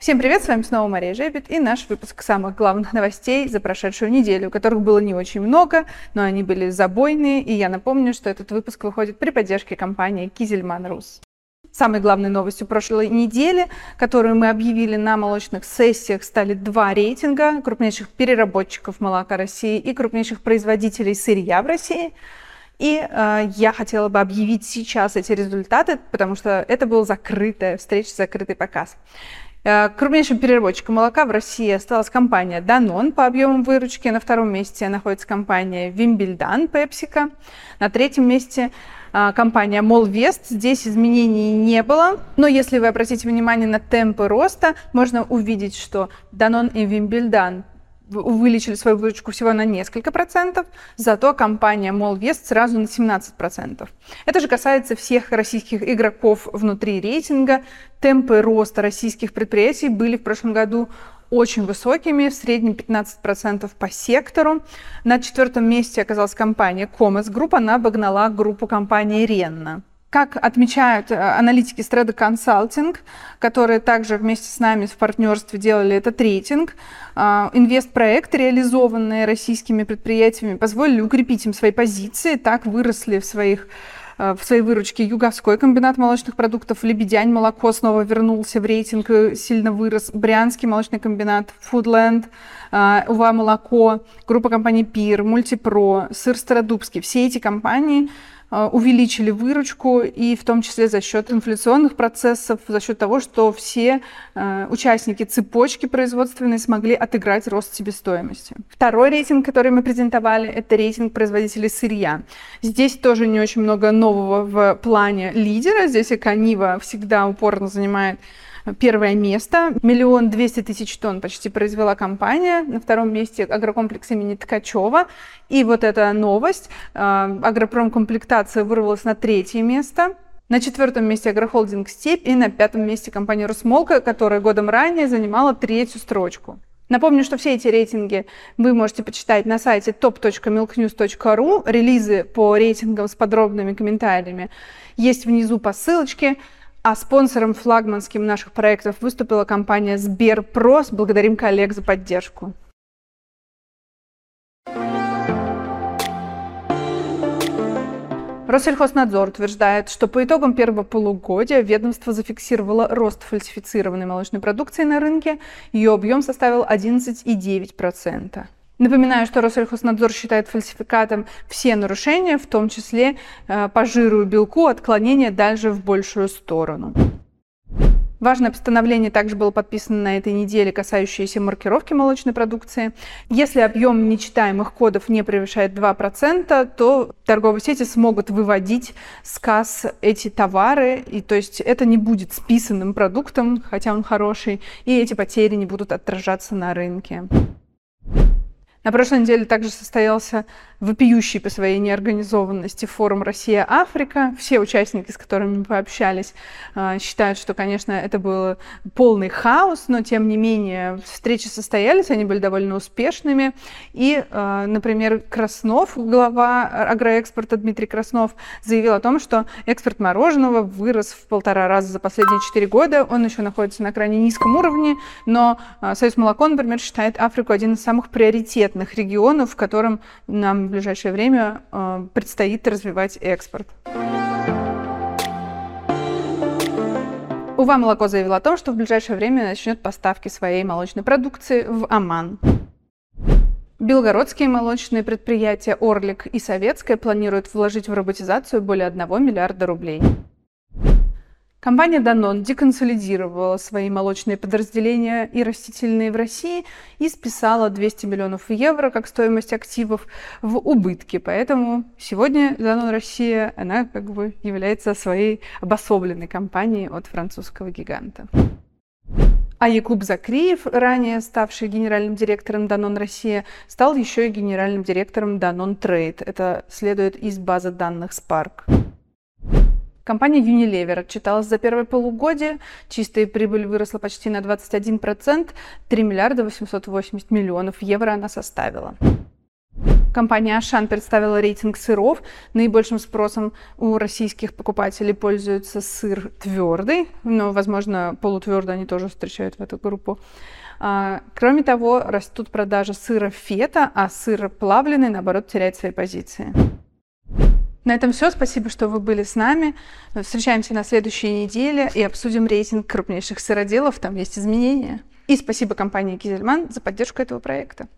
Всем привет, с вами снова Мария Жебет и наш выпуск самых главных новостей за прошедшую неделю, которых было не очень много, но они были забойные, и я напомню, что этот выпуск выходит при поддержке компании Кизельман Рус. Самой главной новостью прошлой недели, которую мы объявили на молочных сессиях, стали два рейтинга крупнейших переработчиков молока России и крупнейших производителей сырья в России. И э, я хотела бы объявить сейчас эти результаты, потому что это был закрытая встреча, закрытый показ. Э, крупнейшим переработчиком молока в России осталась компания Danone по объему выручки. На втором месте находится компания Вимбельдан PepsiCo. На третьем месте э, компания Молвест. Здесь изменений не было. Но если вы обратите внимание на темпы роста, можно увидеть, что Danone и Вимбельдан увеличили свою выручку всего на несколько процентов, зато компания Молвест сразу на 17 процентов. Это же касается всех российских игроков внутри рейтинга. Темпы роста российских предприятий были в прошлом году очень высокими, в среднем 15% по сектору. На четвертом месте оказалась компания Commerce Group, она обогнала группу компании Ренна. Как отмечают э, аналитики Strada Consulting, которые также вместе с нами в партнерстве делали этот рейтинг, э, инвестпроекты, реализованные российскими предприятиями, позволили укрепить им свои позиции, так выросли в своих э, в своей выручке Юговской комбинат молочных продуктов, Лебедянь молоко снова вернулся в рейтинг, сильно вырос, Брянский молочный комбинат, Foodland, УВА молоко, группа компаний Пир, Мультипро, Сыр Стародубский. Все эти компании увеличили выручку, и в том числе за счет инфляционных процессов, за счет того, что все э, участники цепочки производственной смогли отыграть рост себестоимости. Второй рейтинг, который мы презентовали, это рейтинг производителей сырья. Здесь тоже не очень много нового в плане лидера. Здесь Эконива всегда упорно занимает первое место. Миллион двести тысяч тонн почти произвела компания. На втором месте агрокомплекс имени Ткачева. И вот эта новость. Э, агропромкомплектация вырвалась на третье место. На четвертом месте агрохолдинг «Степь» и на пятом месте компания «Росмолка», которая годом ранее занимала третью строчку. Напомню, что все эти рейтинги вы можете почитать на сайте top.milknews.ru. Релизы по рейтингам с подробными комментариями есть внизу по ссылочке. А спонсором флагманским наших проектов выступила компания Сберпрос. Благодарим коллег за поддержку. Россельхознадзор утверждает, что по итогам первого полугодия ведомство зафиксировало рост фальсифицированной молочной продукции на рынке. Ее объем составил 11,9%. Напоминаю, что Россельхознадзор считает фальсификатом все нарушения, в том числе э, по жиру и белку, отклонения дальше в большую сторону. Важное постановление также было подписано на этой неделе, касающееся маркировки молочной продукции. Если объем нечитаемых кодов не превышает 2%, то торговые сети смогут выводить с касс эти товары, и то есть это не будет списанным продуктом, хотя он хороший, и эти потери не будут отражаться на рынке. На прошлой неделе также состоялся вопиющий по своей неорганизованности форум «Россия-Африка». Все участники, с которыми мы пообщались, э, считают, что, конечно, это был полный хаос, но, тем не менее, встречи состоялись, они были довольно успешными. И, э, например, Краснов, глава агроэкспорта Дмитрий Краснов, заявил о том, что экспорт мороженого вырос в полтора раза за последние четыре года. Он еще находится на крайне низком уровне, но э, Союз молоко, например, считает Африку один из самых приоритетных регионов, в котором нам в ближайшее время э, предстоит развивать экспорт. Ува молоко заявила о том, что в ближайшее время начнет поставки своей молочной продукции в Оман. Белгородские молочные предприятия «Орлик» и «Советское» планируют вложить в роботизацию более 1 миллиарда рублей. Компания Danone деконсолидировала свои молочные подразделения и растительные в России и списала 200 миллионов евро как стоимость активов в убытки. Поэтому сегодня Danone Россия, она как бы является своей обособленной компанией от французского гиганта. А Якуб Закриев, ранее ставший генеральным директором Danone Россия, стал еще и генеральным директором Danone Trade. Это следует из базы данных Spark. Компания Unilever отчиталась за первое полугодие. Чистая прибыль выросла почти на 21%. 3 миллиарда 880 миллионов евро она составила. Компания Ашан представила рейтинг сыров. Наибольшим спросом у российских покупателей пользуется сыр твердый, но, возможно, полутвердый они тоже встречают в эту группу. А, кроме того, растут продажи сыра фета, а сыр плавленый, наоборот, теряет свои позиции. На этом все. Спасибо, что вы были с нами. Встречаемся на следующей неделе и обсудим рейтинг крупнейших сыроделов. Там есть изменения. И спасибо компании Кизельман за поддержку этого проекта.